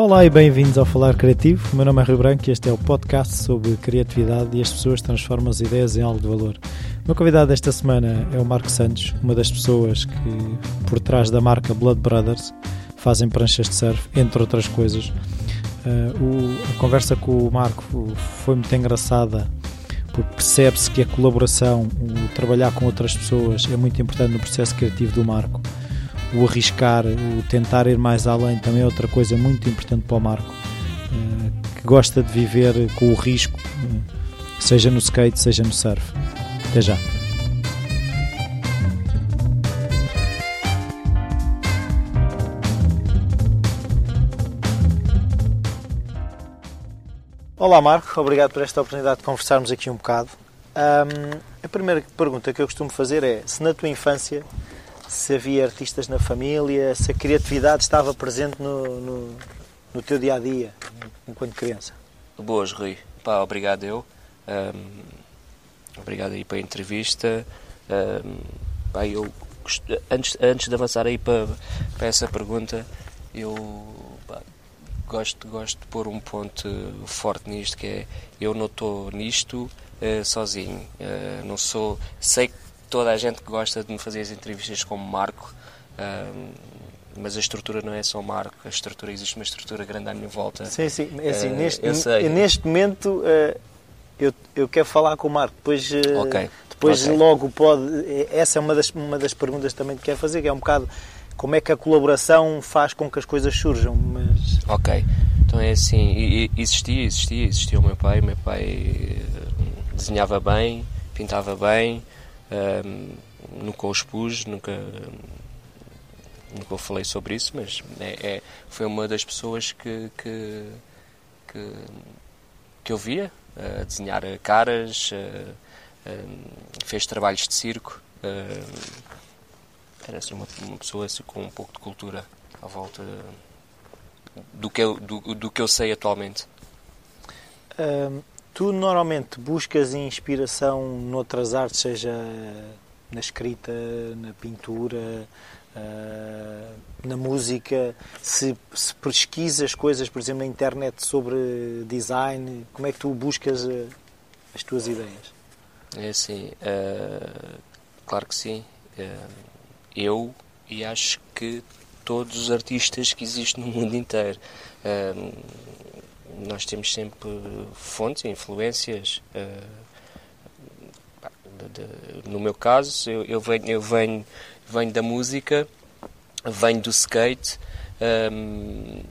Olá e bem-vindos ao Falar Criativo. O meu nome é Rio Branco e este é o podcast sobre criatividade e as pessoas transformam as ideias em algo de valor. O meu convidado esta semana é o Marco Santos, uma das pessoas que, por trás da marca Blood Brothers, fazem pranchas de surf, entre outras coisas. O, a conversa com o Marco foi muito engraçada porque percebe-se que a colaboração, o trabalhar com outras pessoas é muito importante no processo criativo do Marco o arriscar, o tentar ir mais além também é outra coisa muito importante para o Marco, eh, que gosta de viver com o risco, eh, seja no skate, seja no surf. Até já. Olá Marco, obrigado por esta oportunidade de conversarmos aqui um bocado. Um, a primeira pergunta que eu costumo fazer é se na tua infância se havia artistas na família, se a criatividade estava presente no, no, no teu dia a dia, enquanto criança. Boas, Rui. Pá, obrigado eu. Um, obrigado aí para a entrevista. Um, pá, eu, antes, antes de avançar aí para, para essa pergunta, eu pá, gosto, gosto de pôr um ponto forte nisto, que é eu não estou nisto uh, sozinho. Uh, não sou. Sei que toda a gente que gosta de me fazer as entrevistas como Marco, mas a estrutura não é só Marco, a estrutura existe uma estrutura grande à minha volta. Sim, sim, é assim, uh, neste, neste momento uh, eu, eu quero falar com o Marco, depois, uh, okay. depois okay. logo pode. Essa é uma das, uma das perguntas também que quero fazer, que é um bocado como é que a colaboração faz com que as coisas surjam. Mas... Ok, então é assim, existia, existia, existia o meu pai, o meu pai desenhava bem, pintava bem, um, nunca o expus, nunca, nunca falei sobre isso, mas é, é, foi uma das pessoas que, que, que, que eu via uh, desenhar caras, fez trabalhos de circo. Uh, era uma, uma, pessoa assim, com um pouco de cultura à volta do que eu, do, do que eu sei atualmente. Um Tu normalmente buscas inspiração noutras artes, seja na escrita, na pintura, uh, na música, se, se, pesquisas coisas, por exemplo, na internet sobre design, como é que tu buscas uh, as tuas ideias? É assim, uh, claro que sim. eu e acho que todos os artistas que existem no mundo inteiro nós temos sempre fontes, influências. Uh, de, de, no meu caso, eu, eu, venho, eu venho, venho da música, venho do skate um,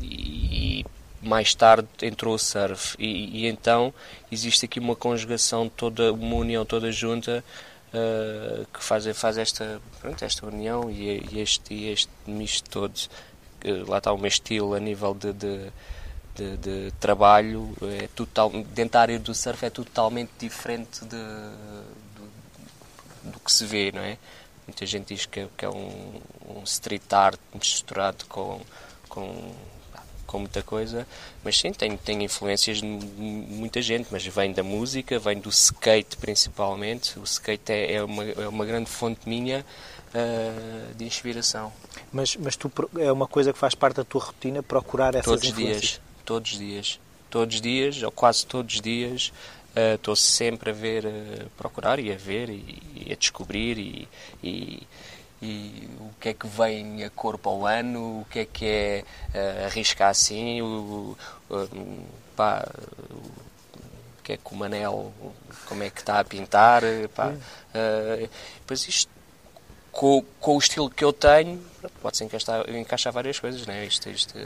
e mais tarde entrou o surf. E, e, então existe aqui uma conjugação, toda, uma união toda junta uh, que faz, faz esta, pronto, esta união e, e este, este misto todo. Lá está o meu estilo a nível de, de de, de, trabalho é total, dentro da área do surf é totalmente diferente de, do, do, que se vê, não é? Muita gente diz que, é, que é um, um, street art misturado com, com, com muita coisa, mas sim, tem, tem influências de muita gente, mas vem da música, vem do skate principalmente. O skate é, é, uma, é uma grande fonte minha uh, de inspiração. Mas, mas tu, é uma coisa que faz parte da tua rotina procurar essas Todos influências? Dias todos os dias. Todos os dias, ou quase todos os dias, uh, estou sempre a ver, uh, procurar e a ver e, e a descobrir e, e, e, o que é que vem a corpo ao ano, o que é que é uh, arriscar assim, o, o, pá, o que é que o Manel, como é que está a pintar, pá, uh, pois isto com, com, o estilo que eu tenho, pode-se encaixar, encaixar várias coisas, né? Isto, isto,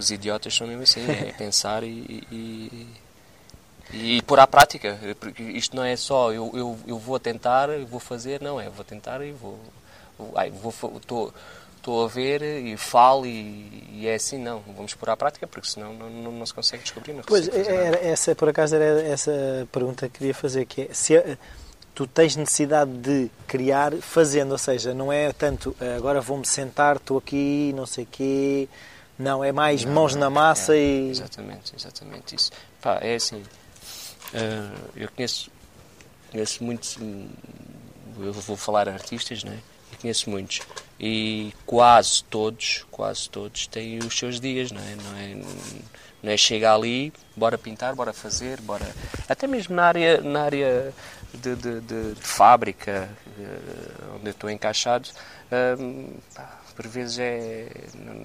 os idiotas são mesmo assim, é pensar e, e, e pôr à prática. Porque isto não é só eu, eu, eu vou tentar, vou fazer, não, é vou tentar e vou. Ai, vou estou estou a ver e falo e, e, é assim, não, vamos pôr à prática porque senão não, não, não se consegue descobrir. Não pois, era, essa por acaso era essa pergunta que queria fazer, que é, se tu tens necessidade de criar fazendo, ou seja, não é tanto agora vou-me sentar, estou aqui, não sei o quê, não, é mais não, mãos na massa é, e. Exatamente, exatamente isso. Pá, é assim. Uh, eu conheço, conheço muitos. Eu vou falar artistas, né? Eu conheço muitos. e quase todos, quase todos têm os seus dias, não é? Não é, não é chegar ali, bora pintar, bora fazer, bora. Até mesmo na área, na área de, de, de, de fábrica, eh, onde eu estou encaixado, hum, por vezes é,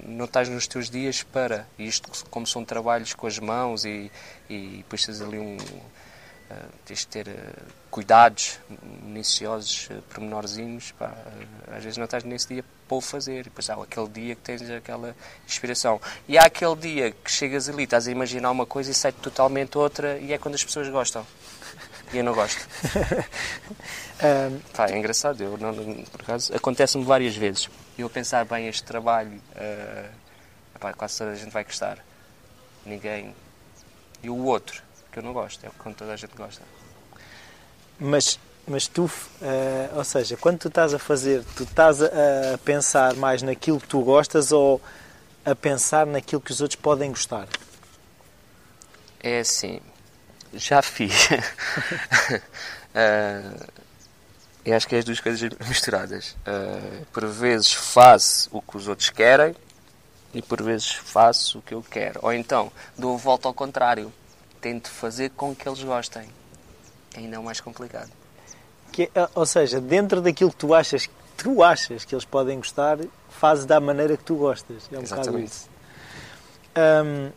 não, estás nos teus dias para. Isto, como são trabalhos com as mãos e, e depois tens ali um. Uh, tens de ter uh, cuidados minuciosos, uh, pormenorzinhos, pá, às vezes não estás nesse dia para o fazer. E depois há aquele dia que tens aquela inspiração. E há aquele dia que chegas ali, estás a imaginar uma coisa e sai totalmente outra, e é quando as pessoas gostam. E eu não gosto. um... Pá, é engraçado, eu não, por acaso, acontece-me várias vezes. Eu pensar bem este trabalho, uh, epá, quase toda a gente vai gostar. Ninguém. E o outro, que eu não gosto, é o que toda a gente gosta. Mas, mas tu, uh, ou seja, quando tu estás a fazer, tu estás a, a pensar mais naquilo que tu gostas ou a pensar naquilo que os outros podem gostar? É assim, já fiz. uh, eu acho que é as duas coisas misturadas. Uh, por vezes faço o que os outros querem e por vezes faço o que eu quero. Ou então dou a volta ao contrário. Tento fazer com que eles gostem. Ainda é o mais complicado. Que, é, ou seja, dentro daquilo que tu achas, tu achas que eles podem gostar, fazes da maneira que tu gostas. É um Exatamente. bocado isso. Um,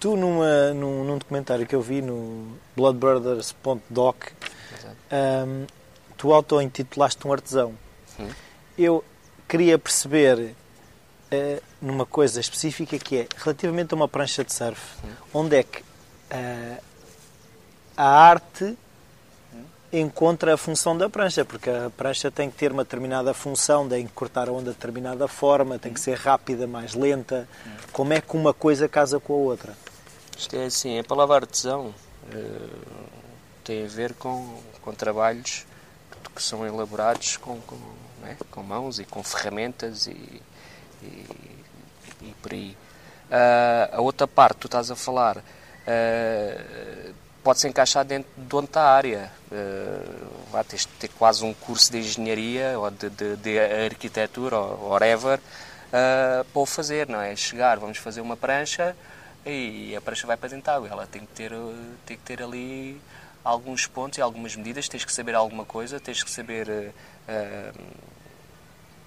tu, numa, num, num, documentário que eu vi no bloodbrothers.doc, um, tu auto-intitulaste um artesão. Sim. Eu queria perceber uh, numa coisa específica que é, relativamente a uma prancha de surf, Sim. onde é que uh, a arte encontra a função da prancha, porque a prancha tem que ter uma determinada função, tem que cortar a onda de determinada forma, tem que ser rápida, mais lenta. Como é que uma coisa casa com a outra? Isto é assim, a palavra artesão uh, tem a ver com, com trabalhos que são elaborados com, com, é? com mãos e com ferramentas e, e, e por aí. Uh, a outra parte, tu estás a falar, uh, pode se encaixar dentro de outra área. Uh, vai ter, ter quase um curso de engenharia ou de, de, de arquitetura ou whatever uh, para o fazer, não é? Chegar, vamos fazer uma prancha e a prancha vai para dentro da água. Ela tem que ter, tem que ter ali alguns pontos e algumas medidas, tens que saber alguma coisa, tens que saber uh,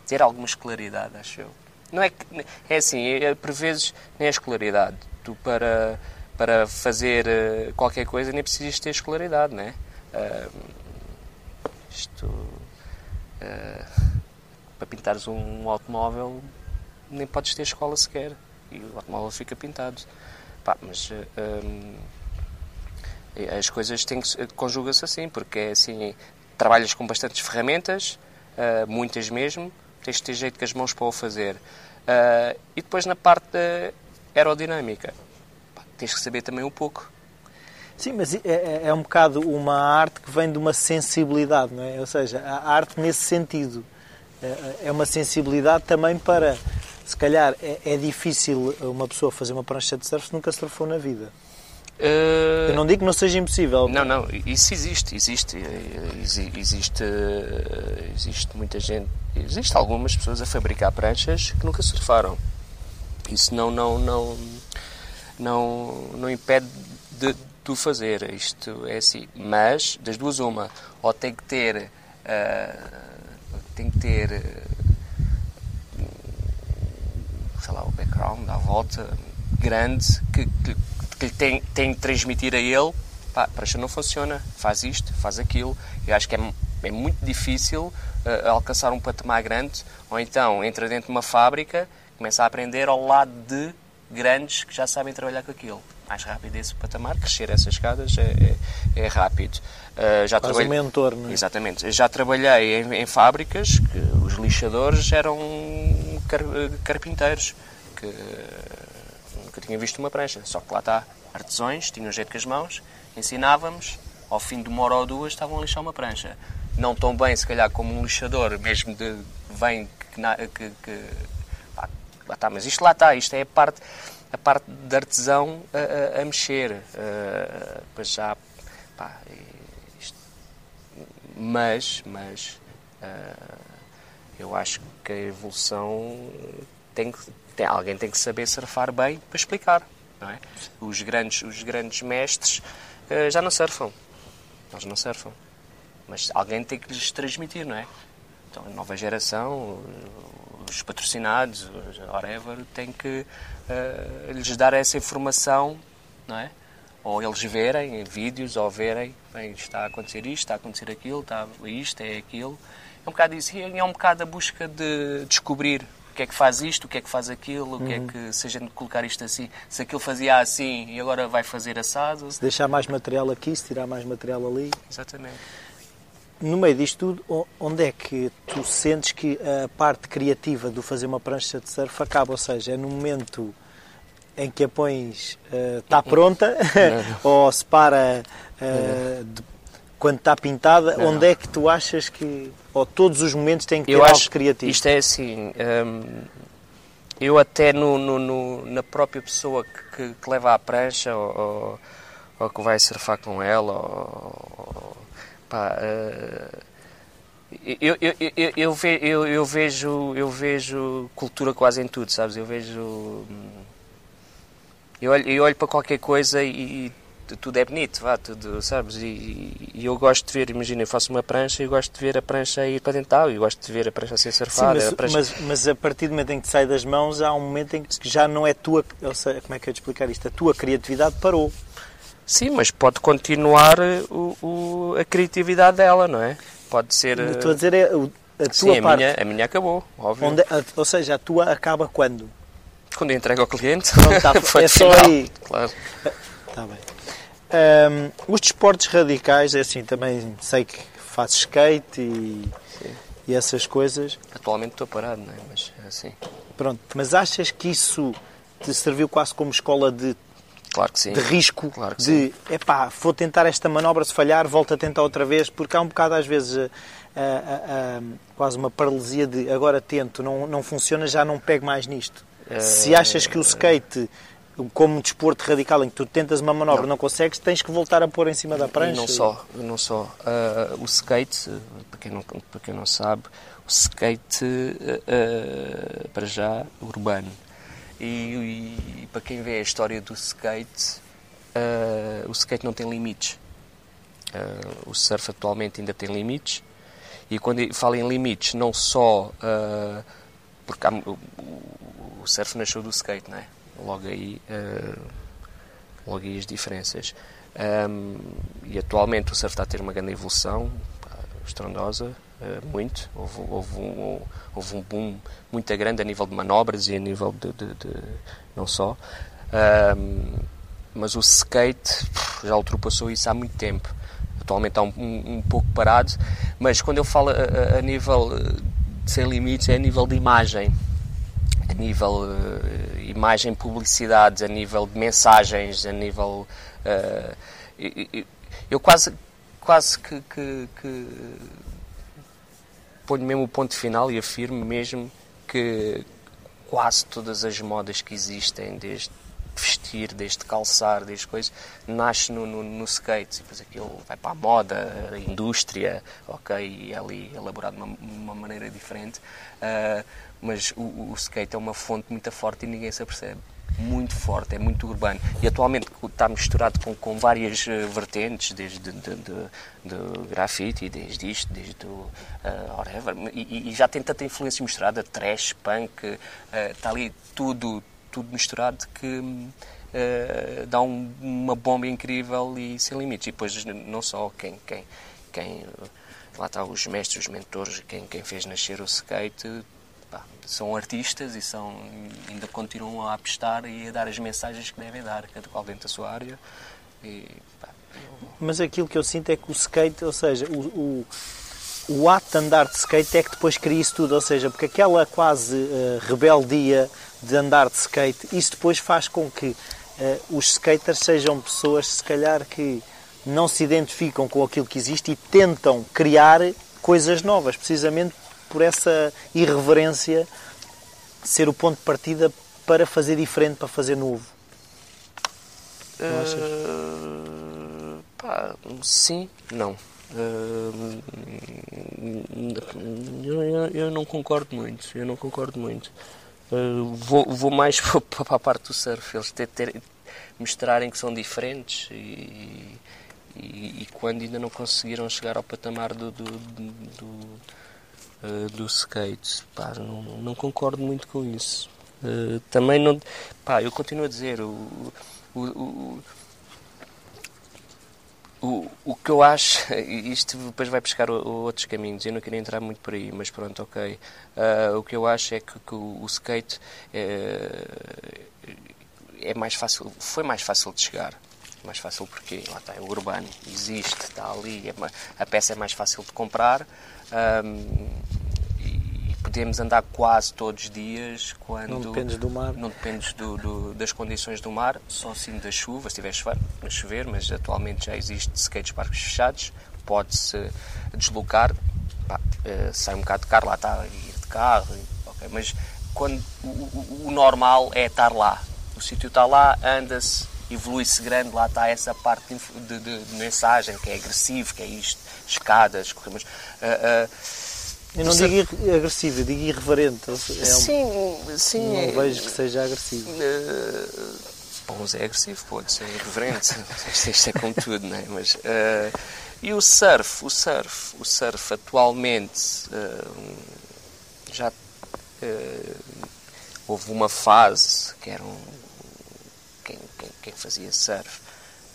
ter alguma escolaridade, acho eu. Não é que, é assim, é, por vezes nem é escolaridade. Tu para, para fazer uh, qualquer coisa nem precisas ter escolaridade, não é? Uh, isto para pintares um automóvel nem podes ter escola sequer e o automóvel fica pintado. Pá, mas um, as coisas têm que conjuga-se assim, porque é assim, trabalhas com bastantes ferramentas, uh, muitas mesmo, tens de ter jeito com as mãos para o fazer. Uh, e depois na parte da aerodinâmica, tens que saber também um pouco. Sim, mas é, é, é, um bocado uma arte que vem de uma sensibilidade, não é? Ou seja, a arte nesse sentido é, é uma sensibilidade também para se calhar é, é, difícil uma pessoa fazer uma prancha de surf se nunca surfou na vida. Uh... Eu não digo que não seja impossível. Não, não, isso existe, existe, existe, existe muita gente, existe algumas pessoas a fabricar pranchas que nunca surfaram. Isso não, não, não, não, não impede de, de o fazer. Isto é assim. Mas das duas uma, ou tem que ter, uh, tem que ter, sei lá, o background à volta grande que, que que lhe tem, tem de transmitir a ele, pá, para isso não funciona, faz isto, faz aquilo. Eu acho que é, é muito difícil uh, alcançar um patamar grande, ou então entra dentro de uma fábrica, começa a aprender ao lado de grandes que já sabem trabalhar com aquilo. Mais rápido esse patamar, crescer essas escadas é, é, é rápido. Uh, já Faz trabalhei... um mentor, não é? Exatamente. Já trabalhei em, em fábricas que os lixadores eram car carpinteiros, que nunca tinha visto uma prancha. Só que lá está, artesões, tinham jeito com as mãos, ensinávamos, ao fim de uma hora ou duas estavam a lixar uma prancha. Não tão bem, se calhar, como um lixador, mesmo de vem que, que, que pá, lá está, mas isto lá está, isto é a parte, a parte de artesão a, a, a mexer. Uh, já, pá, isto, mas, mas uh, Eu acho que a evolução tem que. Tem, alguém tem que saber surfar bem para explicar. Não é? Os grandes, os grandes mestres uh, já não surfam. Eles não surfam. Mas alguém tem que lhes transmitir, não é? Então, a nova geração, os patrocinados, whatever, tem que uh, lhes dar essa informação, não é? Ou eles verem vídeos, ou verem, bem, está a acontecer isto, está a acontecer aquilo, está isto, é aquilo. É um bocado isso. E é um bocado a busca de descobrir o que é que faz isto, o que é que faz aquilo, o que é uhum. que, se a gente colocar isto assim, se aquilo fazia assim e agora vai fazer assado. Se deixar mais material aqui, se tirar mais material ali. Exatamente. No meio disto tudo, onde é que tu sentes que a parte criativa do fazer uma prancha de surf acaba? Ou seja, é no momento em que a pões está uh, pronta ou se para uh, de, quando está pintada, não. onde é que tu achas que ou todos os momentos têm que ter eu algo acho, criativo? Isto é assim, hum, eu até no, no, no, na própria pessoa que, que, leva a prancha ou, ou, que vai surfar com ela, ou, pá, uh, eu, eu, eu, eu, ve, eu, eu, vejo, eu vejo cultura quase em tudo, sabes? Eu vejo. Hum, eu olho, eu olho para qualquer coisa e, tudo é bonito, vá, tudo, sabes? E, e, eu gosto de ver, imagina, eu faço uma prancha e gosto de ver a prancha ir para dentro e gosto de ver a prancha ser surfada. Sim, mas, prancha... mas, mas, a partir do momento em que sai das mãos, há um momento em que já não é tua, ou seja, como é que eu te explicar isto? A tua criatividade parou. Sim, mas pode continuar o, o, a criatividade dela, não é? Pode ser. Estou a dizer, é, a tua Sim, a parte. Minha, a minha acabou, óbvio. Onde, ou seja, a tua acaba quando? Quando entrega ao cliente. Pronto, tá, é só aí. Claro. Está bem. Um, os desportos radicais, é assim, também sei que fazes skate e, e essas coisas. Atualmente estou parado, não é? Mas é assim. Pronto, mas achas que isso te serviu quase como escola de, claro que sim. de risco? Claro que de, é epá, vou tentar esta manobra, se falhar, volto a tentar outra vez, porque há um bocado às vezes a, a, a, quase uma paralisia de agora tento, não, não funciona, já não pego mais nisto. Uh... Se achas que o skate como um desporto radical em que tu tentas uma manobra não. não consegues, tens que voltar a pôr em cima da prancha. E não só, não só. Uh, o skate, para quem, não, para quem não sabe, o skate, uh, para já, urbano. E, e, e, para quem vê a história do skate, uh, o skate não tem limites. o surf atualmente ainda tem limites. E quando falo em limites, não só porque há, o, o surf nasceu do skate, não é? Logo aí, uh, logo aí as diferenças. Um, e atualmente o surf está a ter uma grande evolução, estrondosa, uh, muito. Houve, houve, um, houve um boom muito grande a nível de manobras e a nível de. de, de não só. Um, mas o skate já ultrapassou isso há muito tempo. Atualmente está um, um, pouco parado, mas quando eu falo a, a, nível de sem limites, é a nível de imagem a nível uh, imagem, publicidade, a nível de mensagens, a nível. Uh, eu, eu, quase, quase que, que, que, ponho mesmo o ponto final e afirmo mesmo que quase todas as modas que existem, desde vestir, desde calçar, desde coisas, nasce no, no, no skate. E depois aquilo vai para a moda, a indústria, ok, e é ali elaborado de uma, uma maneira diferente. Uh, mas o, o, skate é uma fonte muito forte e ninguém se apercebe. Muito forte, é muito urbano. E atualmente está misturado com, com várias uh, vertentes, desde de, de, de, grafite, desde isto, desde o uh, whatever. E, e, já tem tanta influência misturada, trash, punk, uh, está ali tudo, tudo misturado que uh, dá um, uma bomba incrível e sem limites. E depois não só quem, quem, quem lá está os mestres, os mentores, quem, quem fez nascer o skate, pá, são artistas e são, ainda continuam a apostar e a dar as mensagens que devem dar, cada qual dentro da sua área. E, pá, eu... Mas aquilo que eu sinto é que o skate, ou seja, o, o, o ato de andar de skate é que depois cria isso tudo, ou seja, porque aquela quase uh, rebeldia de andar de skate, isso depois faz com que uh, os skaters sejam pessoas, se calhar, que não se identificam com aquilo que existe e tentam criar coisas novas, precisamente por essa irreverência ser o ponto de partida para fazer diferente, para fazer novo. Uh, pá, sim, não. Uh, eu, eu, não concordo muito. Eu não concordo muito. Uh, vou, vou mais para a parte do surf. Eles ter, ter, mostrarem que são diferentes e, e, e, quando ainda não conseguiram chegar ao patamar do, do, do, do, uh, do skate. Pá, não, não concordo muito com isso. Uh, também não. Pá, eu continuo a dizer, o, o, o, o, o que eu acho, isto depois vai buscar outros caminhos, eu não queria entrar muito por aí, mas pronto, ok. Uh, o que eu acho é que, que o, o, skate é, é mais fácil, foi mais fácil de chegar mais fácil porque lá está, é urbano, existe, está ali, é, a peça é mais fácil de comprar um, podemos andar quase todos os dias quando não dependes do mar, não dependes do, do, das condições do mar, só sim da chuva, se tiver chover, chover, mas atualmente já existe skates parques fechados, pode-se deslocar, pá, uh, sai um bocado de carro, lá está, ir de carro, okay, mas quando o, o, o normal é estar lá, o sítio está lá, anda-se evolui-se grande, lá está essa parte de, de, de, mensagem que é agressivo, que é isto, escadas, corremos. Uh, uh, eu não digo agressivo, eu digo irreverente. É um... Sim, sim. Não é, vejo que seja agressivo. Uh, bom, mas é agressivo, pode ser irreverente. isto, é como tudo, não é? Mas, uh, e o surf, o surf, o surf atualmente uh, já uh, houve uma fase que era um quem, quem, quem fazia surf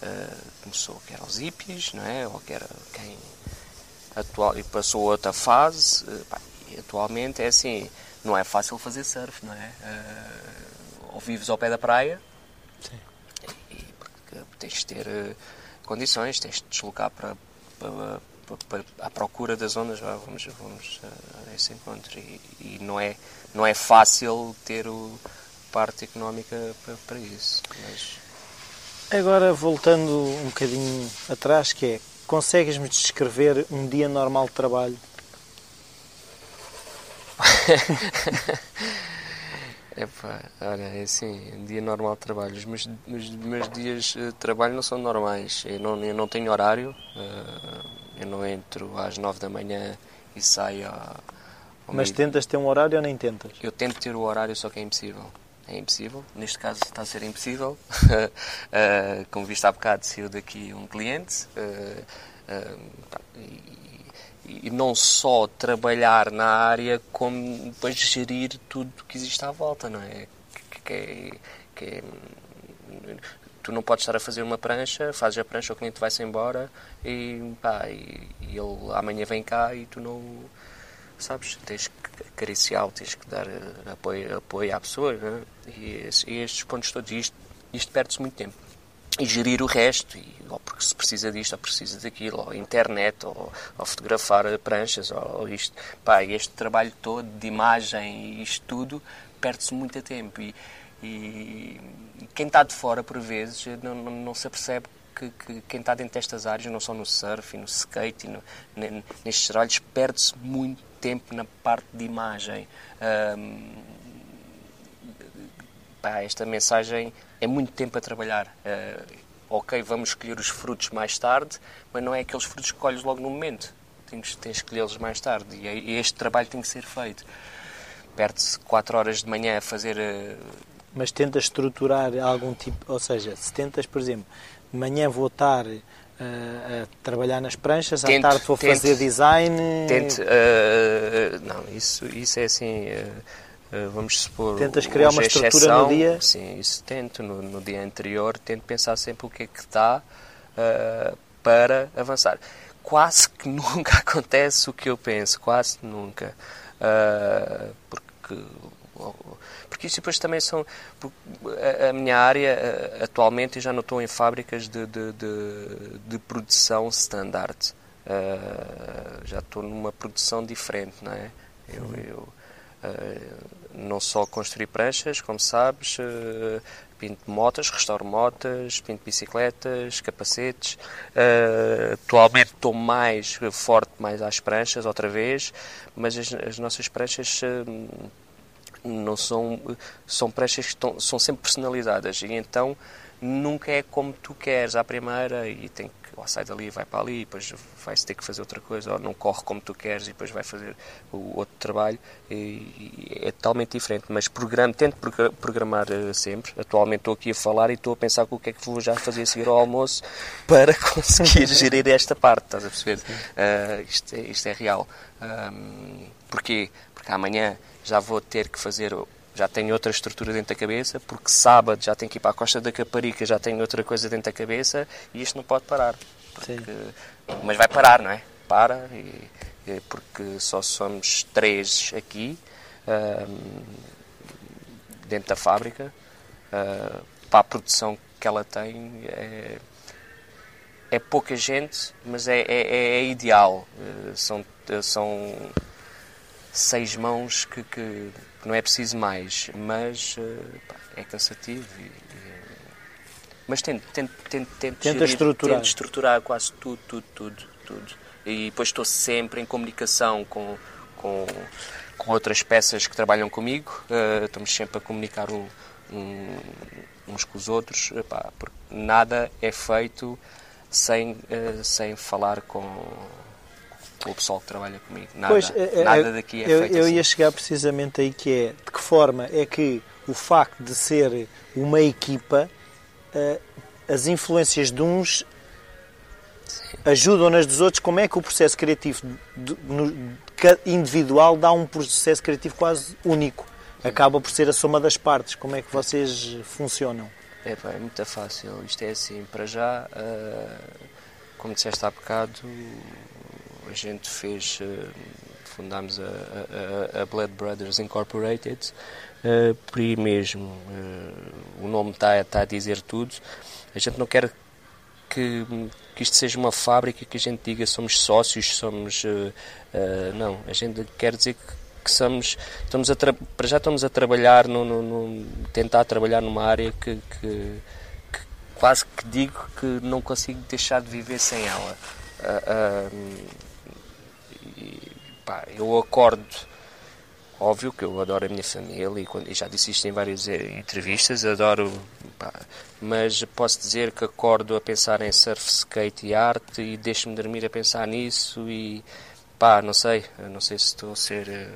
uh, começou que eram os hippies, não é? Ou que era quem atual, e passou outra fase. Uh, pá, e atualmente é assim, não é fácil fazer surf, não é? Uh, ou vives ao pé da praia, Sim. E, porque tens de ter condições, tens de deslocar para, para, para, para, à procura das ondas, vamos, vamos a esse encontro. E, e, não, é, não é fácil ter o parte económica para, para isso. Mas... Agora, voltando um bocadinho atrás, que é, consegues-me descrever um dia normal de trabalho? Epá, olha, é assim, um dia normal de trabalho. Os meus, os meus dias de trabalho não são normais. Eu não, eu não tenho horário. Uh, eu não entro às nove da manhã e saio à, Mas meio... tentas ter um horário ou nem tentas? Eu tento ter o horário, só que é impossível é impossível. Neste caso está a ser impossível. uh, como visto há bocado, saiu daqui um cliente. Uh, uh, e, e, não só trabalhar na área, como depois gerir tudo que existe à volta, não é? Que, que, é, que é, tu não podes estar a fazer uma prancha, fazes a prancha, o cliente vai-se embora e, pá, e, e ele amanhã vem cá e tu não sabes? Tens que acariciá-lo, tens que dar uh, apoio, apoio à pessoa, né? e, e, estes pontos todos, isto, isto perde-se muito tempo. E gerir o resto, e, ou porque se precisa disto, ou precisa daquilo, ou internet, ou, ou fotografar pranchas, ou, ou isto. Pá, este trabalho todo de imagem e isto tudo, perde-se muito tempo. E, e quem está de fora, por vezes, não, não, não se apercebe que, que, quem está dentro destas áreas, não só no surf e no skate e no, nestes trabalhos, perde-se muito tempo na parte de imagem. Um, pá, esta mensagem é muito tempo a trabalhar. Uh, ok, vamos escolher os frutos mais tarde, mas não é aqueles frutos que colhes logo no momento. Tens, tens que escolhê-los mais tarde e, é, e este trabalho tem que ser feito. Perde-se 4 horas de manhã a fazer. Uh... Mas tentas estruturar algum tipo, ou seja, se tentas, por exemplo, de manhã vou estar a trabalhar nas pranchas, tente, à tarde vou tente, fazer design. Tente, uh, não, isso, isso é assim. Uh, vamos supor. Tentas criar uma estrutura exceção, no dia? Sim, isso tento. No, no, dia anterior, tento pensar sempre o que é que dá para avançar. Quase que nunca acontece o que eu penso, quase nunca. porque porque isso depois também são. A, a minha área, atualmente, eu já não estou em fábricas de, de, de, de produção standard. Uh, já estou numa produção diferente, não é? Eu, eu uh, não só construir pranchas, como sabes, uh, pinto motas, restauro motas, pinto bicicletas, capacetes. atualmente estou mais forte mais às pranchas outra vez, mas as, as nossas pranchas não são são pranchas que estão, são sempre personalizadas e então nunca é como tu queres à primeira e tem que ou sai dali e vai para ali, depois vai-se ter que fazer outra coisa, ou não corre como tu queres e depois vai fazer o outro trabalho. E, e é totalmente diferente, mas programa, tento programar uh, sempre. Atualmente estou aqui a falar e estou a pensar o que é que vou já fazer a seguir ao almoço para conseguir gerir esta parte, estás a perceber? Uh, isto, é, isto é real. Um, porquê? Amanhã já vou ter que fazer já tenho outra estrutura dentro da cabeça, porque sábado já tenho que ir para a Costa da Caparica, já tenho outra coisa dentro da cabeça e isto não pode parar. Porque, mas vai parar, não é? Para, e, e porque só somos três aqui, dentro da fábrica, uh, para a produção que ela tem. É, é pouca gente, mas é, é, é ideal. Uh, são, são seis mãos que, que não é preciso mais, mas pá, é cansativo. E, e, mas tento, tento, tento, tento, Tenta gerir, estruturar. tento estruturar quase tudo, tudo, tudo, tudo. E depois estou sempre em comunicação com, com, com outras peças que trabalham comigo. Uh, estamos sempre a comunicar um, um, uns com os outros, Epá, porque nada é feito sem, uh, sem falar com o pessoal que trabalha comigo. Nada, pois, é, é, nada daqui é eu, feito Eu assim. ia chegar precisamente aí que é de que forma é que o facto de ser uma equipa, uh, as influências de uns ajudam nas dos outros, como é que o processo criativo individual dá um processo criativo quase único? Acaba por ser a soma das partes. Como é que vocês funcionam? É, pá, é muito fácil. Isto é assim, para já, uh, como disseste há bocado, a gente fez, uh, fundámos a, a, a, Blood Brothers Incorporated, uh, por aí mesmo, uh, o nome está tá a dizer tudo. A gente não quer que, que isto seja uma fábrica que a gente diga somos sócios, somos. não, a gente quer dizer que, que somos. Estamos a para já estamos a trabalhar, no, no, no, tentar trabalhar numa área que, que, que, quase que digo que não consigo deixar de viver sem ela. Uh, pá, eu acordo, óbvio que eu adoro a minha família e, quando, e já disse isto em várias eh, entrevistas, adoro, pá, mas posso dizer que acordo a pensar em surf, skate e arte e deixo-me dormir a pensar nisso e pá, não sei, não sei se estou a ser. Eh,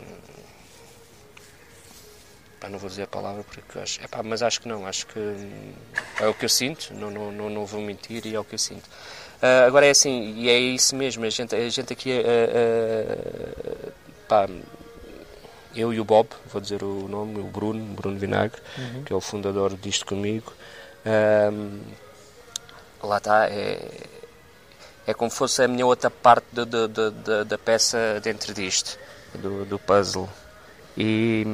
pá, não vou dizer a palavra porque acho, epá, mas acho que não, acho que é o que eu sinto, não, não, não, não vou mentir e é o que eu sinto. Uh, agora é assim, e é isso mesmo, a gente, a gente aqui, uh, uh, pá, eu e o Bob, vou dizer o nome, o Bruno, Bruno Vinagre, uhum. que é o fundador disto comigo, lá está, é, é como fosse a minha outra parte do, do, do, da peça dentro disto, do, do puzzle. E,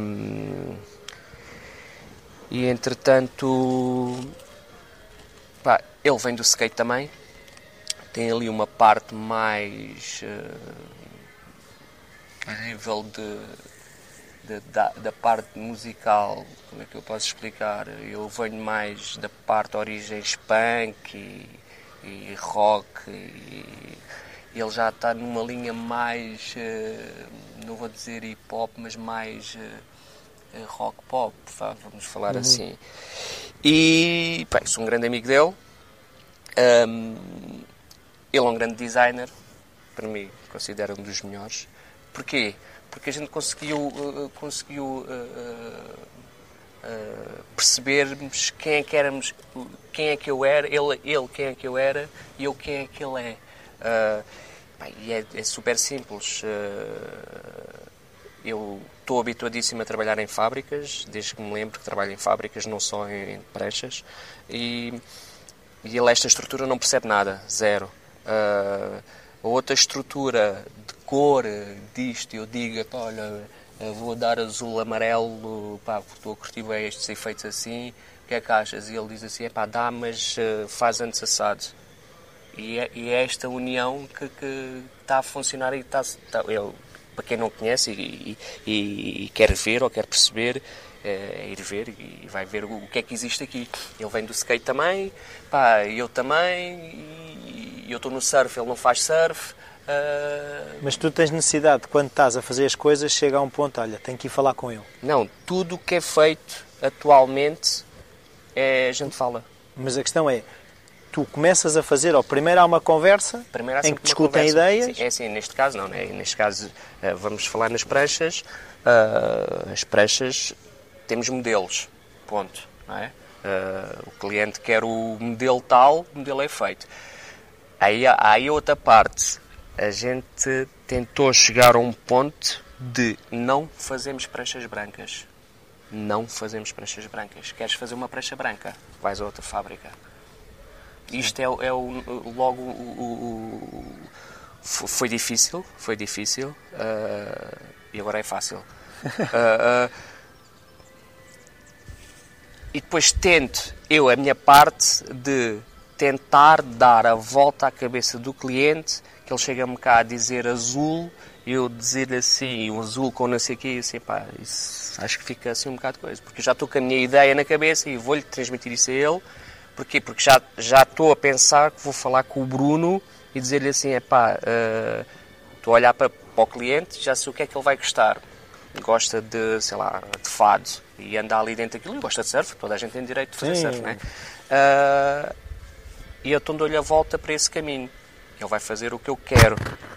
e entretanto, pá, ele vem do skate também, tem ali uma parte mais uh, a nível de, de da, da, parte musical, como é que eu posso explicar? Eu venho mais da parte de origens punk e, e rock e ele já está numa linha mais, uh, não vou dizer hip hop, mas mais uh, rock pop, vamos falar uhum. assim. E pá, sou um grande amigo dele. Um, ele é um grande designer, para mim considero um dos melhores. Porquê? Porque a gente conseguiu, uh, conseguiu uh, uh, percebermos quem é que éramos, quem é que eu era, ele, ele quem é que eu era e eu quem é que ele é. e é, é, super simples. eu estou habituadíssimo a trabalhar em fábricas, desde que me lembro que trabalho em fábricas, não só em, em prechas, e, e ele esta estrutura não percebe nada, zero uh, outra estrutura de cor disto, eu digo, olha, vou dar azul, amarelo, pá, estou a curtir bem estes efeitos assim, o que é que achas? E ele diz assim, é pá, dá, mas uh, faz antes assado. E é, e é esta união que, que, está a funcionar e está, está eu, para quem não conhece e, e, e, quer ver ou quer perceber, é ir ver e vai ver o, o que é que existe aqui. Ele vem do skate também, pá, eu também, e eu estou no surf, ele não faz surf. Uh... Mas tu tens necessidade, quando estás a fazer as coisas, chega a um ponto, olha, tenho que ir falar com ele. Não, tudo o que é feito atualmente, é, a gente fala. Mas a questão é, tu começas a fazer, ou primeiro há uma conversa Primeiro há em que discutem ideias. Sim, é assim, neste caso não, né? Neste caso vamos falar nas pranchas. Ah, as pranchas temos modelos, ponto. É? Ah, o cliente quer o modelo tal, o modelo é feito. Aí há aí outra parte. A gente tentou chegar a um ponto de não fazemos pranchas brancas. Não fazemos pranchas brancas. Queres fazer uma prancha branca? Vais a outra fábrica. Isto é, é o, logo o, o- o- fo- foi difícil, foi difícil ah, e agora é fácil. Ah, e depois tento eu a minha parte de tentar dar a volta à cabeça do cliente, que ele chega-me cá a dizer azul, eu dizer assim, o azul com não sei o quê, assim, pá, isso acho que fica assim um bocado de coisa, porque já estou com a minha ideia na cabeça e vou-lhe transmitir isso a ele, porquê? Porque já, já estou a pensar que vou falar com o Bruno e dizer-lhe assim, é pá, estou a olhar para, para o cliente, já sei o que é que ele vai gostar gosta de, sei lá, de fado e anda ali dentro daquilo e gosta de surf, toda a gente tem direito de fazer Sim. surf, não é? Ah, e eu então dou-lhe a volta para esse caminho. Ele vai fazer o que eu quero.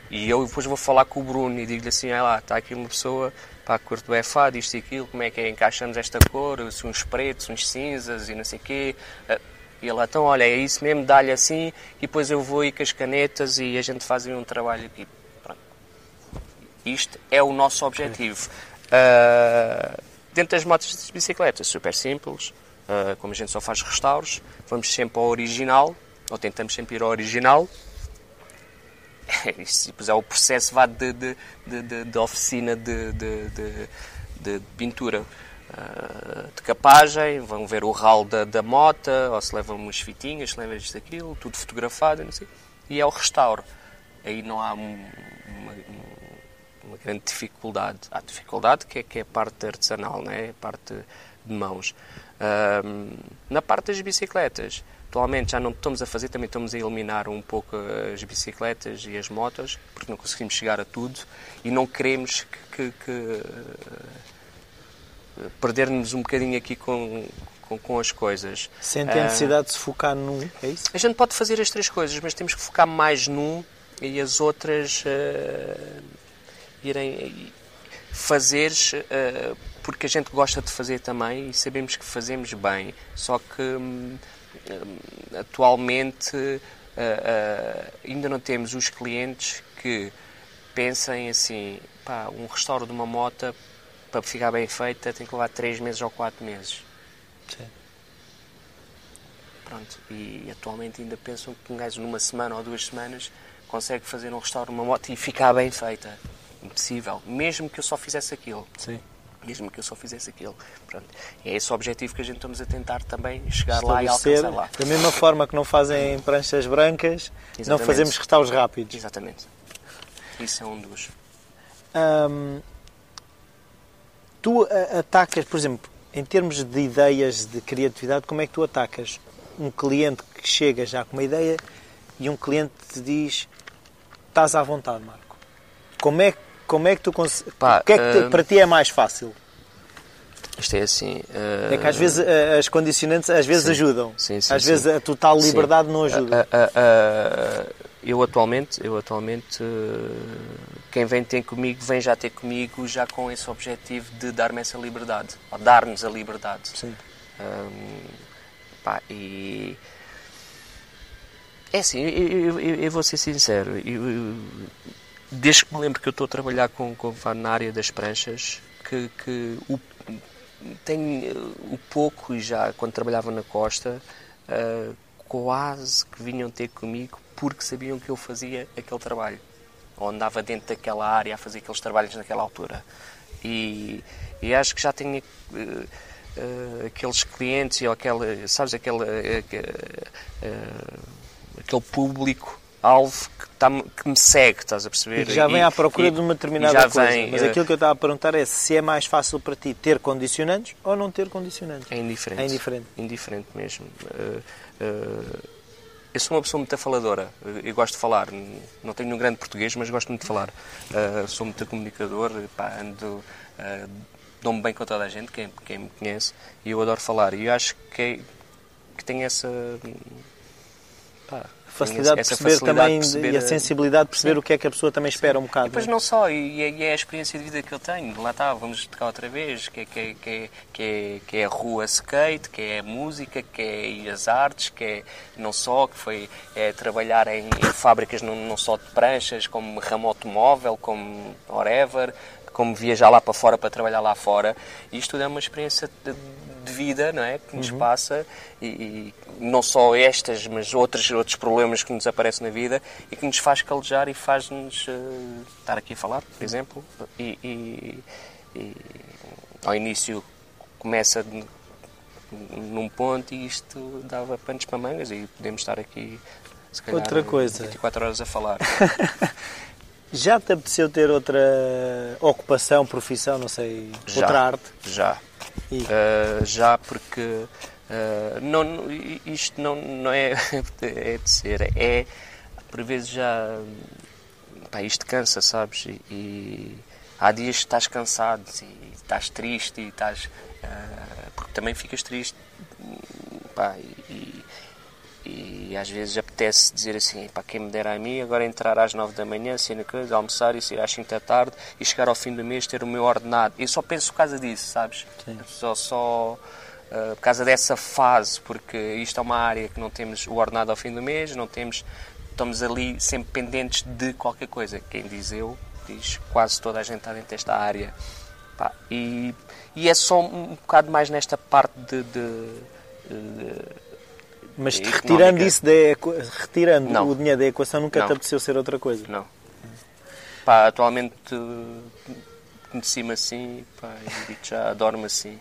E eu depois vou falar com o Bruno e digo-lhe assim, ah lá, está aqui uma pessoa, pá, curto é fado, isto e aquilo, como é que é, encaixamos esta cor, uns pretos, uns cinzas e não sei o quê. Ah, e ele, então, olha, é isso mesmo, dá-lhe assim, e depois eu vou ir com as canetas e a gente faz aí um trabalho aqui. Pronto. Isto é o nosso objetivo. Uh, dentro das motos de bicicletas, super simples, uh, como a gente só faz restauros, vamos sempre ao original, ou tentamos sempre ir ao original. Depois é o processo vá de, de, de, de- oficina de, de, pintura. uh, de capagem, vão ver o ralo da, da mota, ou se levam umas fitinhas, se levam isto aquilo, tudo fotografado, não sei. e é o restauro. Aí não há um- uma, uma grande dificuldade. Há dificuldade que é, que é a parte artesanal, não é? a parte de mãos. Ahm, na parte das bicicletas, atualmente já não estamos a fazer, também estamos a eliminar um pouco as bicicletas e as motos, porque não conseguimos chegar a tudo e não queremos que, que- que, eh, perder-nos um bocadinho aqui com, com, com as coisas. Sentem a Ah, necessidade de se focar num, é isso? a gente pode fazer as três coisas, mas temos que focar mais num e as outras eh, irem fazer porque a gente gosta de fazer também e sabemos que fazemos bem. Só que hum, hum, atualmente eh, eh, ainda não temos os clientes que pensem assim, pá, um restauro de uma moto para ficar bem feita tem que levar 3 meses ou 4 meses. Sim. Pronto, e atualmente ainda pensam que um gajo numa semana ou duas semanas consegue fazer um restauro uma moto e ficar bem feita. Impossível. Mesmo que eu só fizesse aquilo. Sim. Mesmo que eu só fizesse aquilo. Pronto. É esse o objetivo que a gente estamos a tentar também chegar lá e alcançar lá. da mesma forma que não fazem pranchas brancas, não Exatamente. fazemos restauros rápidos. Exatamente. Isso é um dos. Hum, tu a- atacas, por exemplo, em termos de ideias de criatividade, como é que tu atacas um cliente que chega já com uma ideia e um cliente te diz estás à vontade, Marco? Como é, como é que tu consegues. O que é que te- hum, para ti é mais fácil? Isto é assim. eh, É que às vezes eh, as condicionantes às vezes Sim. ajudam. Sim, sim, às vezes a total liberdade não ajuda. Ah, ah, eu atualmente, eu atualmente quem vem ter comigo vem já ter comigo já com esse objetivo de dar-me essa liberdade, ou dar-nos a liberdade. Sim. Hum, pá, e é assim, eu, eu- eu vou ser sincero, eu- eu- desde que me lembro que eu estou a trabalhar com, com na área das pranchas, que, que o, tenho eh, o pouco e já quando trabalhava na costa, ah, quase que vinham ter comigo porque sabiam que eu fazia aquele trabalho ou andava dentro daquela área a fazer aqueles trabalhos naquela altura. E, e acho que já tenho eh, eh, aqueles clientes ou aquela, sabes, aquele, eh, eh, eh, público-alvo que, tá, que me segue, estás a perceber? E que já vem E- à procura e- de uma determinada já coisa. vem, Mas eh, aquilo que eu estava a perguntar é se é mais fácil para ti ter condicionantes ou não ter condicionantes. É indiferente. É indiferente. Indiferente mesmo. Eh, eh, eu sou uma pessoa muito faladora. Eu, gosto de falar. Não tenho um grande português, mas gosto muito de falar. Eh, sou muito comunicador. Pá, ando, eh, dou-me bem com toda a gente, quem, quem me conhece. E eu adoro falar. E eu acho que, é- que tenho essa Pá, facilidade de perceber facilidade também perceber e a sensibilidade de perceber sim. o que é que a pessoa também espera um bocado. E depois né? não só, e, e, é a experiência de vida que eu tenho. Lá está, vamos tocar outra vez, que é, que é, que é, que é, que é a rua skate, que é a música, que é as artes, que é não só, que foi é, trabalhar em, em fábricas não, não só de pranchas, como ramo automóvel, como whatever, como viajar lá para fora para trabalhar lá fora. Isto é uma experiência de, de vida, não é? Que nos uhum. passa e, e, não só estas, mas outros, outros problemas que nos aparecem na vida e que nos faz calejar e faz-nos uh, estar aqui a falar, por exemplo. E, e, e ao início começa num ponto e isto dava panos para mangas e podemos estar aqui se calhar Outra coisa. 24 horas a falar. Já te apeteceu ter outra ocupação, profissão, não sei, já, outra arte? Já. Uh, já porque uh, não, isto não, não é, é de ser, é por vezes já pá, isto cansa, sabes? E, e, há dias que estás cansado e estás triste e estás. Uh, porque também ficas triste pá, e, e às vezes apetece dizer assim, para quem me dera a mim, agora entrar às 9 da manhã, ser na coisa, almoçar e sair às 5 da tarde e chegar ao fim do mês ter o meu ordenado. Eu só penso por causa disso, sabes? Sim. Só, só uh, por causa dessa fase, porque isto é uma área que não temos o ordenado ao fim do mês, não temos, estamos ali sempre pendentes de qualquer coisa. Quem diz eu, diz quase toda a gente está dentro desta área. Pá, e, e é só um bocado mais nesta parte de, de, de mas retirando isso da retirando não. o dinheiro da equação, nunca não. te apeteceu ser outra coisa? Não. Pá, atualmente conheci-me assim pá, e já adoro-me assim.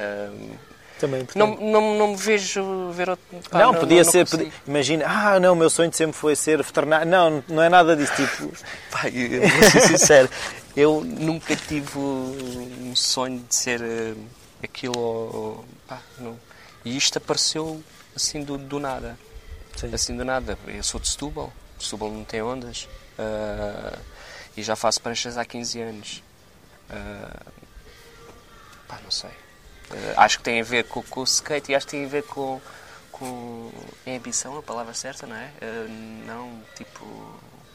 Um, também, não, não, não me vejo ver outro. Pá, não, não, podia não, ser. Podia, imagina, ah, não, o meu sonho sempre foi ser veterinário. Não, não é nada disso. Tipo, pá, eu vou ser sincero, eu nunca tive um sonho de ser uh, aquilo. Pá, não. E isto apareceu assim do, do nada. Sim. Assim do nada. Eu sou de Setúbal, Setúbal não tem ondas uh, e já faço pranchas há 15 anos. Uh, pá, não sei. Uh, acho que tem a ver com, com, o skate e acho que tem a ver com, com é ambição, a palavra certa, não é? não, tipo,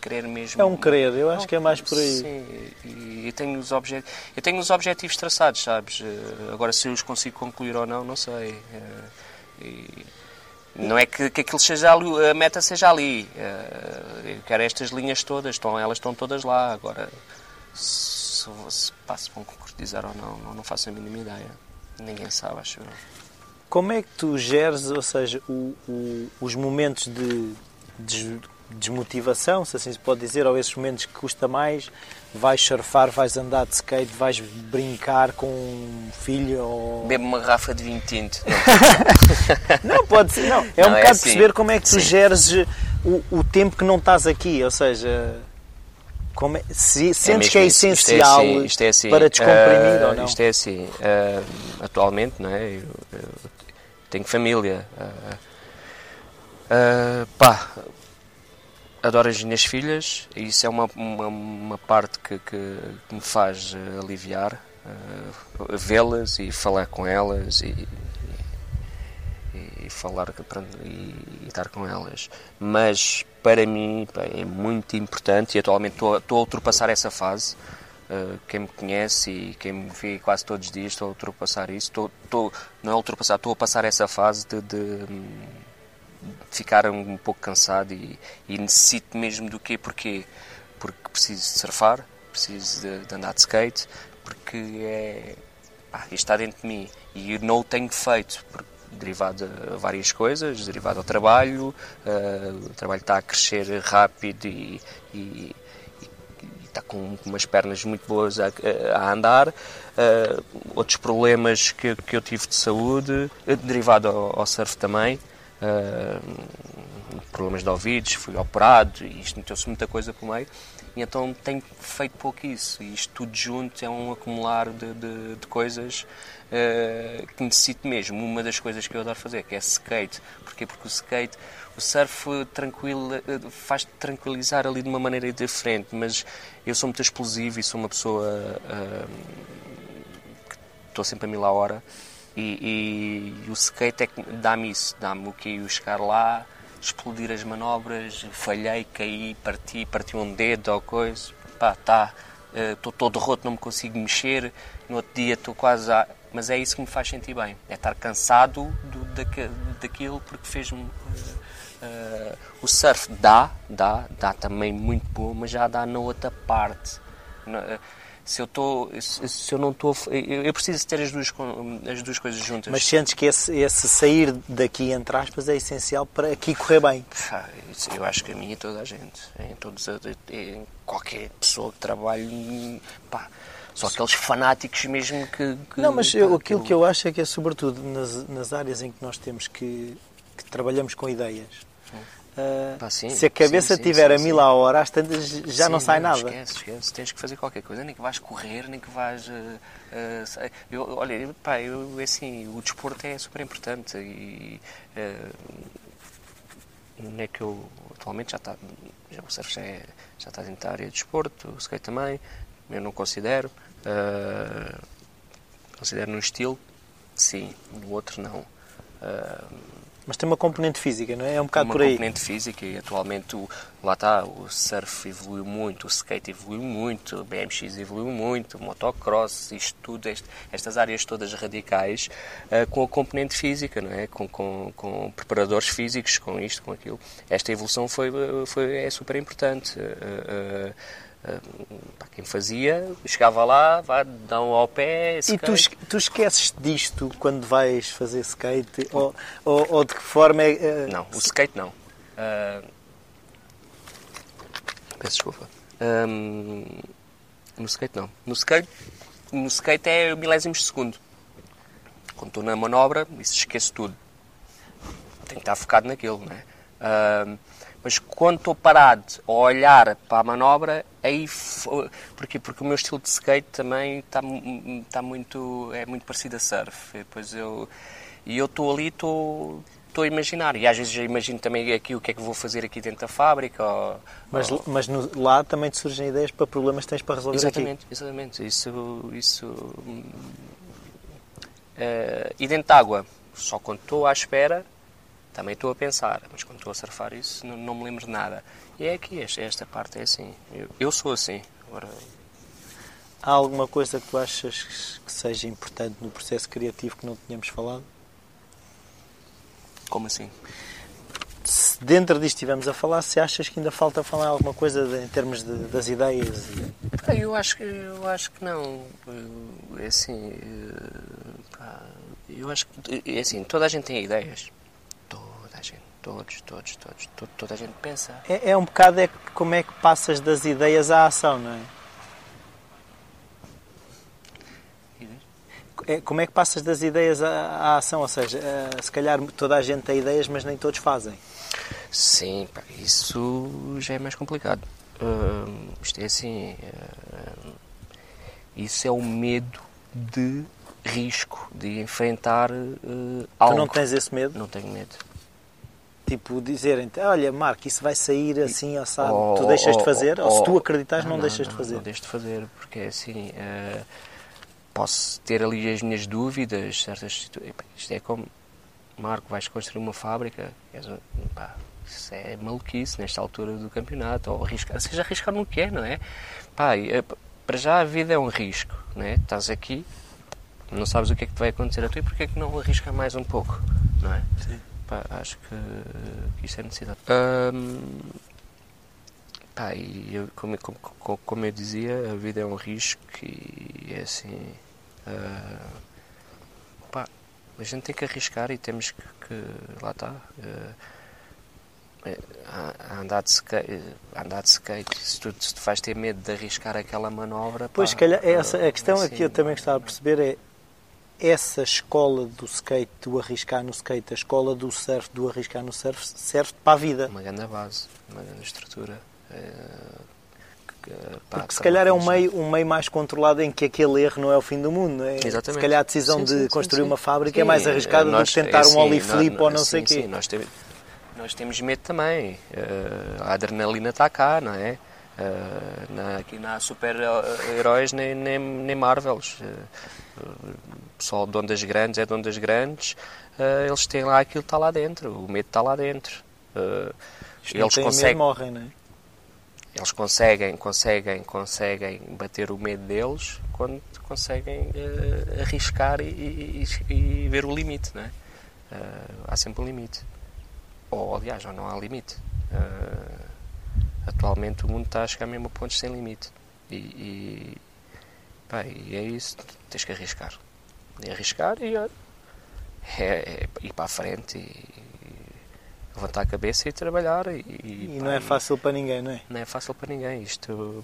querer mesmo. É um querer, eu acho não, que é mais por aí. Sim, e eu tenho os, objet... eu tenho os objetivos traçados, sabes? Agora, se eu os consigo concluir ou não, não sei. E não é que, que aquilo seja ali, a meta seja ali. Eh, eu quero estas linhas todas, estão, elas estão todas lá. Agora, se, se, pá, se vão concretizar ou não, não, não faço a mínima ideia. Ninguém sabe, acho eu. Como é que tu geres, ou seja, o, o, os momentos de, de desmotivação, se assim se pode dizer, ou esses momentos que custa mais, vais surfar, vais andar de skate, vais brincar com um filho ou... Bebe uma garrafa de vinho tinto. não, pode ser, não. É não, um é bocado assim. perceber como é que tu Sim. geres o, o tempo que não estás aqui, ou seja... Como é, se, é sentes que é essencial isto é assim, isto é assim, para descomprimir uh, ou não? Isto é assim, uh, atualmente, não é? Eu, eu tenho família. Uh, pá, adoro as minhas filhas e isso é uma, uma, uma parte que, que, me faz eh, aliviar uh, vê-las e falar com elas e, e, e falar e, e, estar com elas. Mas para mim é muito importante e atualmente estou, a ultrapassar essa fase uh, quem me conhece e quem me vê quase todos os dias estou a ultrapassar isso estou, estou, não é ultrapassar, estou a passar essa fase de, de ficar um pouco cansado e, e necessito mesmo do quê? Porquê? Porque preciso de surfar, preciso de, de andar de skate, porque é, ah, isto está dentro de mim e não o tenho feito, porque, derivado a várias coisas, derivado ao trabalho, uh, o trabalho está a crescer rápido e, e, e está com umas pernas muito boas a, a andar, uh, outros problemas que, que eu tive de saúde, derivado ao, ao surf também, uh, problemas de ouvidos, fui operado e isto meteu-se muita coisa por meio. E então tenho feito pouco isso. E isto tudo junto é um acumular de, de, de coisas uh, que necessito mesmo. Uma das coisas que eu adoro fazer, que é skate. Porquê? Porque o skate, o surf tranquilo, faz tranquilizar ali de uma maneira diferente, mas eu sou muito explosivo e sou uma pessoa uh, que estou sempre a mil a hora e, e, o skate é que dá-me isso, dá-me o que eu chegar lá explodir as manobras, falhei, caí, parti, parti um dedo ou coisa, pá, tá, estou uh, todo roto, não me consigo mexer, no outro dia estou quase a... Mas é isso que me faz sentir bem, é estar cansado do, daquilo porque fez-me... Uh, o surf dá, dá, dá também muito bom, mas já dá na outra parte. Na, se eu estou se eu não estou eu, eu preciso ter as duas as duas coisas juntas. Mas sentes que esse, esse sair daqui entre aspas é essencial para aqui correr bem? Eu acho que a mim e toda a gente em todos em qualquer pessoa que trabalhe pá, só aqueles fanáticos mesmo que, que não mas eu, aquilo que eu acho é que é sobretudo nas, nas áreas em que nós temos que, que trabalhamos com ideias Uh, Pá, sim, se a cabeça sim, sim, tiver a mil a hora, às tantas já não sai não, nada. Esquece, esquece. Tens que fazer qualquer coisa, nem que vais correr, nem que vais. Uh, uh, eu, olha, pá, eu, assim, o desporto é super importante e. Uh, é que eu atualmente já está. Já, o surf já, é, já está dentro da área de desporto, o skate também. Eu não considero. considero num estilo, sim, no outro não. Mas tem uma componente física, não é? É um bocado uma por aí. Uma componente física e atualmente, o, lá está, o surf evoluiu muito, o skate evoluiu muito, o BMX evoluiu muito, o motocross, isto tudo, este, estas áreas todas radicais, uh, com a componente física, não é? Com, com, com, preparadores físicos, com isto, com aquilo. Esta evolução foi, foi, é super importante. Uh, uh, para quem fazia, chegava lá, vá, dá um ao pé. Skate. E tu, tu esqueces disto quando vais fazer skate? Ou, ou, ou de que forma é. Uh... Não, o skate não. Uh... Peço desculpa. Um... No skate não. No skate, no skate é milésimos de segundo. Quando estou na manobra, isso esqueço tudo. Tenho que estar focado naquilo, não é? Uh mas quando estou parado a olhar para a manobra, aí porque porque o meu estilo de skate também está, está muito é muito parecido a surf. E depois eu e eu estou ali estou estou a imaginar e às vezes já imagino também aqui o que é que vou fazer aqui dentro da fábrica. Ou, mas ou... mas no, lá também te surgem ideias para problemas que tens para resolver exatamente, aqui. Exatamente, isso isso uh, e dentro de água só quando estou à espera também estou a pensar, mas quando estou a surfar isso não, não me lembro de nada. E é aqui, esta, esta parte é assim. Eu, eu sou assim. Agora... Há alguma coisa que tu achas que seja importante no processo criativo que não tínhamos falado? Como assim? Se dentro disto estivemos a falar, se achas que ainda falta falar alguma coisa de, em termos de, das ideias? Eu acho que, eu acho que não. É assim, eh, eu acho que, é assim, toda a gente tem ideias Todos, todos, todos. Toda, toda a gente pensa. É, é um bocado é como é que passas das ideias à ação, não é? É, como é que passas das ideias à, à ação? Ou seja, uh, se calhar toda a gente tem ideias, mas nem todos fazem. Sim, pá, isso já é mais complicado. Uh, isto é assim. Uh, isso é o medo de risco, de enfrentar uh, algo. Tu não tens esse medo? Não tenho medo. Tipo, dizerem olha, Marco, isso vai sair assim, assado, oh, tu deixas oh, de fazer? Oh, ou se tu acreditas, não, não, deixas não, de fazer? Não deixo de fazer, porque é assim, uh, posso ter ali as minhas dúvidas, certas Isto é como, Marco, vais construir uma fábrica, pá, isso é maluquice nesta altura do campeonato, ou arriscar, seja arriscar no que é, não é? Pá, eh, para já a vida é um risco, não é? Estás aqui, não sabes o que é que vai acontecer a tu e porque é que não arriscar mais um pouco, não é? Sim. Pá, acho que, que isso é necessidade. Um, pá, e eu, como, como, como, eu dizia, a vida é um risco e é assim. Uh, pá, a gente tem que arriscar e temos que. que lá está. Uh, a, andar de skate, andar de skate se, tu, se tu vais ter medo de arriscar aquela manobra. Pois, pá, calhar, é essa, a questão assim, aqui eu também gostava de perceber é essa escola do skate, do arriscar no skate, a escola do surf, do arriscar no surf, serve para a vida. Uma grande base, uma grande estrutura. É, Porque se calhar é um meio, um meio mais controlado em que aquele erro não é o fim do mundo. É? Exatamente. Se calhar a decisão sim, de sim, construir sim, uma fábrica é mais arriscada nós, do que tentar é, um ollie flip ou não sei o quê. Sim, nós, temos, nós temos medo também. Uh, a adrenalina está cá, não é? Uh, na, aqui não há super-heróis nem, nem, nem Marvels. Uh, pessoal de ondas grandes é de ondas grandes, uh, eles têm lá aquilo está lá dentro, o medo está lá dentro. Uh, eles conseguem morrem, não é? Eles conseguem, conseguem, conseguem bater o medo deles quando conseguem uh, arriscar e, e, e, ver o limite, não é? Há sempre um limite. Ou, aliás, não há limite. Atualmente o mundo está a chegar mesmo a pontos sem limite. E, e, pá, e é isso, tens que arriscar. E arriscar e é, é, ir para a frente e, levantar a cabeça e trabalhar. E, e, e não é fácil para ninguém, não é? Não é fácil para ninguém. Isto,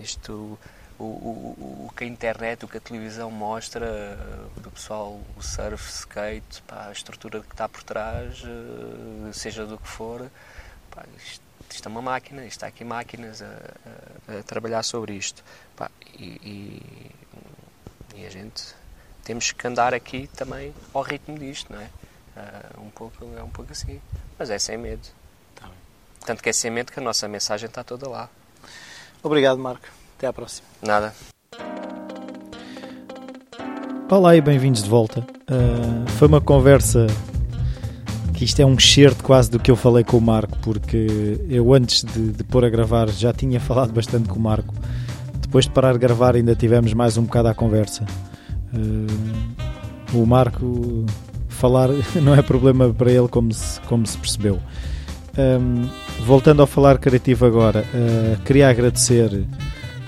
isto o, o, o que a internet, o que a televisão mostra do pessoal, o surf, skate, pá, a estrutura que está por trás, eh, seja do que for, pá, isto, isto, é uma máquina, isto está aqui máquinas a, a, a trabalhar sobre isto. Pá, e, e, e, a gente temos que andar aqui também ao ritmo disto, não é? Uh, um pouco, é um pouco assim. Mas é sem medo. Tá Tanto que é sem medo que a nossa mensagem está toda lá. Obrigado, Marco. Até à próxima. Nada. Olá e bem-vindos de volta. Uh, foi uma conversa isto é um excerto quase do que eu falei com o Marco, porque eu antes de, de pôr a gravar já tinha falado bastante com o Marco. Depois de parar de gravar ainda tivemos mais um bocado à conversa. Uh, o Marco falar não é problema para ele como se, como se percebeu. Um, voltando ao falar criativo agora, uh, queria agradecer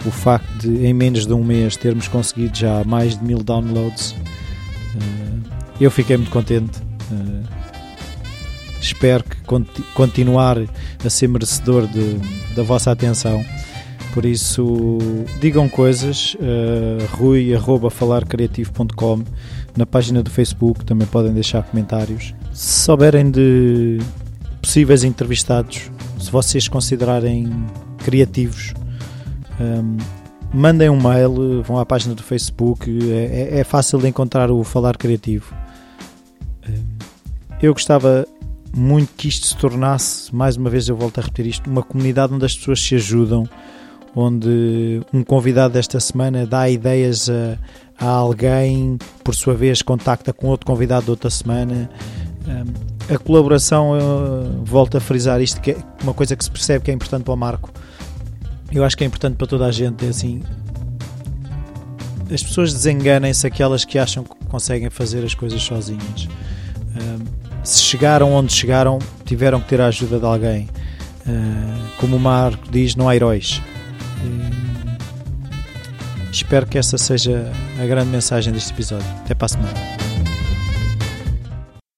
o facto de em menos de um mês termos conseguido já mais de mil downloads. Uh, eu fiquei muito contente. Uh, espero que conti continuar a ser merecedor de, da vossa atenção. Por isso, digam coisas, uh, rui.falarcreativo.com na página do Facebook também podem deixar comentários. Se souberem de possíveis entrevistados, se vocês considerarem criativos, um, mandem um mail, vão à página do Facebook, é, é, é fácil de encontrar o Falar Criativo. Um, eu gostava muito que isto se tornasse, mais uma vez eu volto a repetir isto, uma comunidade onde as pessoas se ajudam, onde um convidado desta semana dá ideias a, a alguém, por sua vez contacta com outro convidado de outra semana. A colaboração, volto a frisar isto, que é uma coisa que se percebe que é importante para o Marco eu acho que é importante para toda a gente, é assim, as pessoas desenganem-se aquelas que acham que conseguem fazer as coisas sozinhas. Se chegaram onde chegaram, tiveram que ter a ajuda de alguém. Uh, como o Marco diz, não há heróis. Uh, espero que essa seja a grande mensagem deste episódio. Até para a semana.